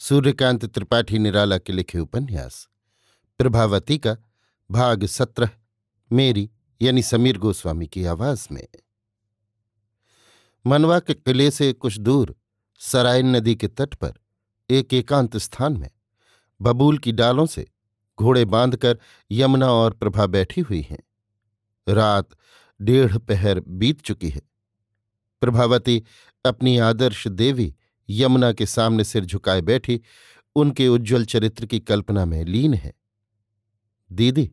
सूर्यकांत त्रिपाठी निराला के लिखे उपन्यास। प्रभावती का भाग सत्रह, मेरी, यानी समीर गोस्वामी की आवाज़ में। मनवा के किले से कुछ दूर सरायन नदी के तट पर, एक एकांत स्थान में, बबूल की डालों से घोड़े बांधकर यमुना और प्रभा बैठी हुई हैं। रात डेढ़ पहर बीत चुकी है। प्रभावती अपनी आदर्श देवी यमुना के सामने सिर झुकाए बैठी, उनके उज्ज्वल चरित्र की कल्पना में लीन है। दीदी,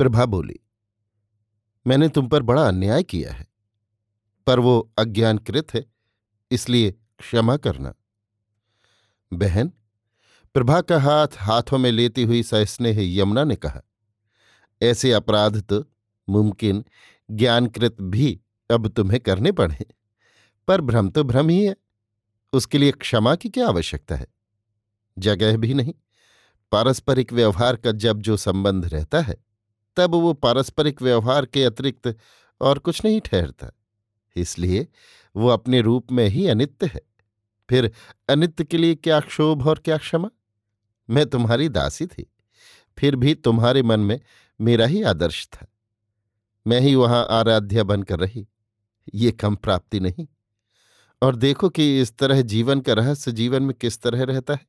प्रभा बोली, मैंने तुम पर बड़ा अन्याय किया है, पर वो अज्ञानकृत है, इसलिए क्षमा करना। बहन, प्रभा का हाथ हाथों में लेती हुई सस्नेह यमुना ने कहा, ऐसे अपराध तो मुमकिन, ज्ञानकृत भी अब तुम्हें करने पड़े, पर भ्रम तो भ्रम ही है। उसके लिए क्षमा की क्या आवश्यकता है? जगह भी नहीं। पारस्परिक व्यवहार का जब जो संबंध रहता है, तब वो पारस्परिक व्यवहार के अतिरिक्त और कुछ नहीं ठहरता। इसलिए वो अपने रूप में ही अनित्य है। फिर अनित्य के लिए क्या क्षोभ और क्या क्षमा? मैं तुम्हारी दासी थी। फिर भी तुम्हारे मन में मेरा ही आदर्श था। मैं ही वहाँ आराध्या बनकर रही। ये कम प्राप्ति नहीं। और देखो कि इस तरह जीवन का रहस्य जीवन में किस तरह रहता है।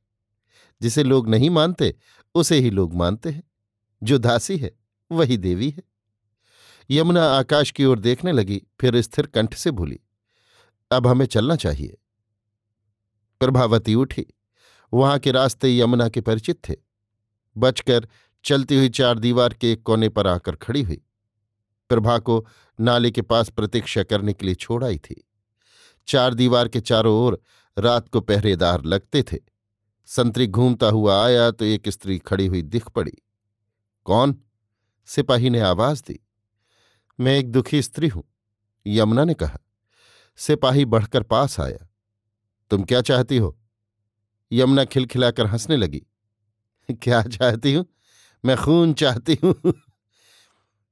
जिसे लोग नहीं मानते, उसे ही लोग मानते हैं। जो दासी है, वही देवी है। यमुना आकाश की ओर देखने लगी, फिर स्थिर कंठ से भूली अब हमें चलना चाहिए। प्रभावती उठी। वहाँ के रास्ते यमुना के परिचित थे। बचकर चलती हुई चार दीवार के एक कोने पर आकर खड़ी हुई। प्रभा को नाले के पास प्रतीक्षा करने के लिए छोड़ आई थी। चार दीवार के चारों ओर रात को पहरेदार लगते थे। संतरी घूमता हुआ आया तो एक स्त्री खड़ी हुई दिख पड़ी। कौन? सिपाही ने आवाज़ दी। मैं एक दुखी स्त्री हूँ, यमुना ने कहा। सिपाही बढ़कर पास आया। तुम क्या चाहती हो? यमुना खिलखिलाकर हंसने लगी। क्या चाहती हूँ? मैं खून चाहती हूँ।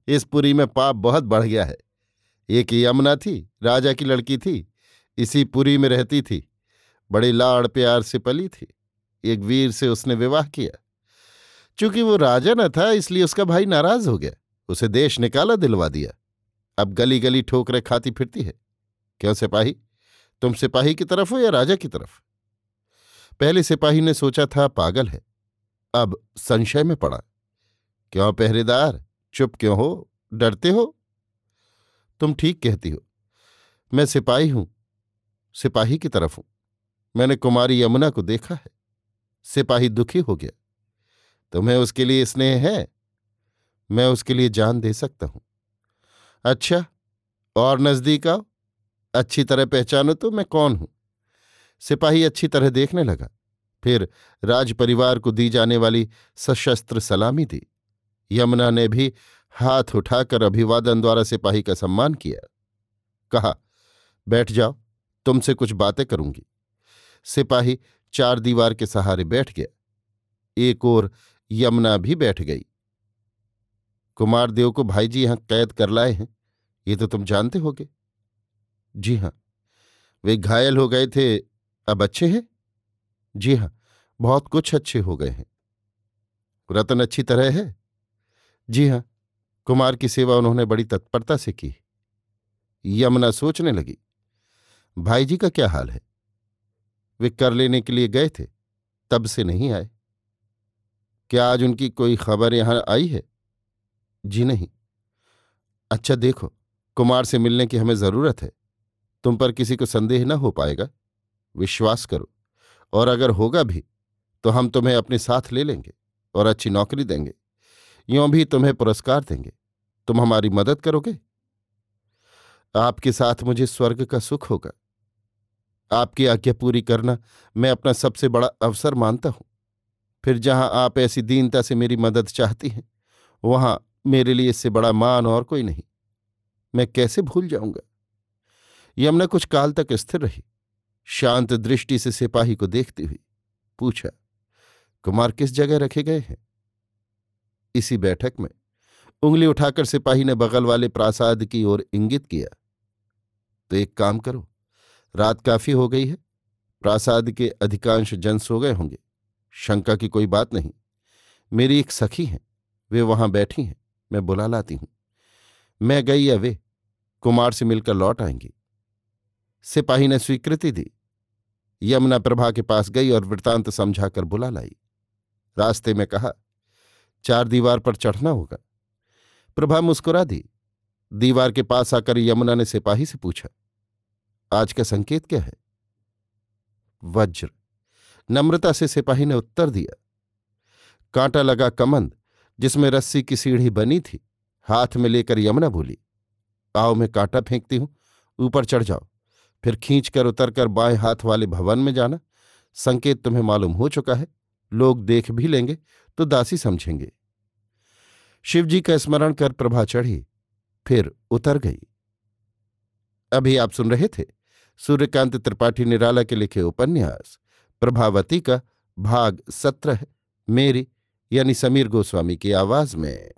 इस पुरी में पाप बहुत बढ़ गया है। एक यमुना थी, राजा की लड़की थी इसी पुरी में रहती थी। बड़े लाड़ प्यार से पली थी। एक वीर से उसने विवाह किया। चूँकि वो राजा न था, इसलिए उसका भाई नाराज़ हो गया। उसे देश निकाला दिलवा दिया। अब गली गली ठोकरे खाती फिरती है। क्यों सिपाही? तुम सिपाही की तरफ़ हो या राजा की तरफ़? पहले सिपाही ने सोचा था, पागल है। अब संशय में पड़ा। क्यों पहरेदार? चुप क्यों हो? डरते हो? तुम ठीक कहती हो। मैं सिपाही हूँ। सिपाही की तरफ़ हूँ। मैंने कुमारी यमुना को देखा है। सिपाही दुखी हो गया। तुम्हें उसके लिए स्नेह है? मैं उसके लिए जान दे सकता हूँ। अच्छा और नज़दीक आओ। अच्छी तरह पहचानो तो मैं कौन हूँ। सिपाही अच्छी तरह देखने लगा। फिर राज परिवार को दी जाने वाली सशस्त्र सलामी दी। यमुना ने भी हाथ उठाकर अभिवादन द्वारा सिपाही का सम्मान किया। कहा, बैठ जाओ। तुमसे कुछ बातें करूँगी। सिपाही चार दीवार के सहारे बैठ गया। एक और यमुना भी बैठ गई। कुमारदेव को भाई जी यहाँ कैद कर लाए हैं, ये तो तुम जानते होगे। जी हाँ, वे घायल हो गए थे, अब अच्छे हैं? जी हाँ, बहुत कुछ अच्छे हो गए हैं। रतन अच्छी तरह है? जी हाँ, कुमार की सेवा उन्होंने बड़ी तत्परता से की। यमुना सोचने लगी। भाई जी का क्या हाल है? वे कर लेने के लिए गए थे, तब से नहीं आए। क्या आज उनकी कोई खबर यहाँ आई है? जी नहीं। अच्छा देखो, कुमार से मिलने की हमें ज़रूरत है। तुम पर किसी को संदेह न हो पाएगा। विश्वास करो। और अगर होगा भी तो हम तुम्हें अपने साथ ले लेंगे और अच्छी नौकरी देंगे। यों भी तुम्हें पुरस्कार देंगे। तुम हमारी मदद करोगे? आपके साथ मुझे स्वर्ग का सुख होगा। आपकी आज्ञा पूरी करना मैं अपना सबसे बड़ा अवसर मानता हूँ। फिर जहाँ आप ऐसी दीनता से मेरी मदद चाहती हैं, वहाँ मेरे लिए इससे बड़ा मान और कोई नहीं। मैं कैसे भूल जाऊँगा? यमुना कुछ काल तक स्थिर रही, शांत दृष्टि से सिपाही को देखती हुई पूछा, कुमार किस जगह रखे गए हैं? इसी बैठक में उंगली उठाकर सिपाही ने बगल वाले प्रासाद की ओर इंगित किया तो एक काम करो रात काफ़ी हो गई है। प्रासाद के अधिकांश जन सो गए होंगे। शंका की कोई बात नहीं। मेरी एक सखी है। वे वहाँ बैठी हैं। मैं बुला लाती हूँ। मैं गई या वे? कुमार से मिलकर लौट आएँगी। सिपाही ने स्वीकृति दी। यमुना प्रभा के पास गई और वृतांत समझाकर बुला लाई। रास्ते में कहा, चार दीवार पर चढ़ना होगा। प्रभा मुस्कुरा दी। दीवार के पास आकर यमुना ने सिपाही से पूछा आज का संकेत क्या है? वज्र। नम्रता से सिपाही ने उत्तर दिया। कांटा लगा कमंद, जिसमें रस्सी की सीढ़ी बनी थी, हाथ में लेकर यमुना बोली, आओ मैं कांटा फेंकती हूँ, ऊपर चढ़ जाओ। फिर खींचकर उतरकर बाएँ हाथ वाले भवन में जाना। संकेत तुम्हें मालूम हो चुका है, लोग देख भी लेंगे तो दासी समझेंगे। शिवजी का स्मरण कर प्रभा चढ़ी, फिर उतर गई। अभी आप सुन रहे थे सूर्यकांत त्रिपाठी निराला के लिखे उपन्यास, प्रभावती का भाग सत्रह, मेरी, यानी समीर गोस्वामी की आवाज़ में।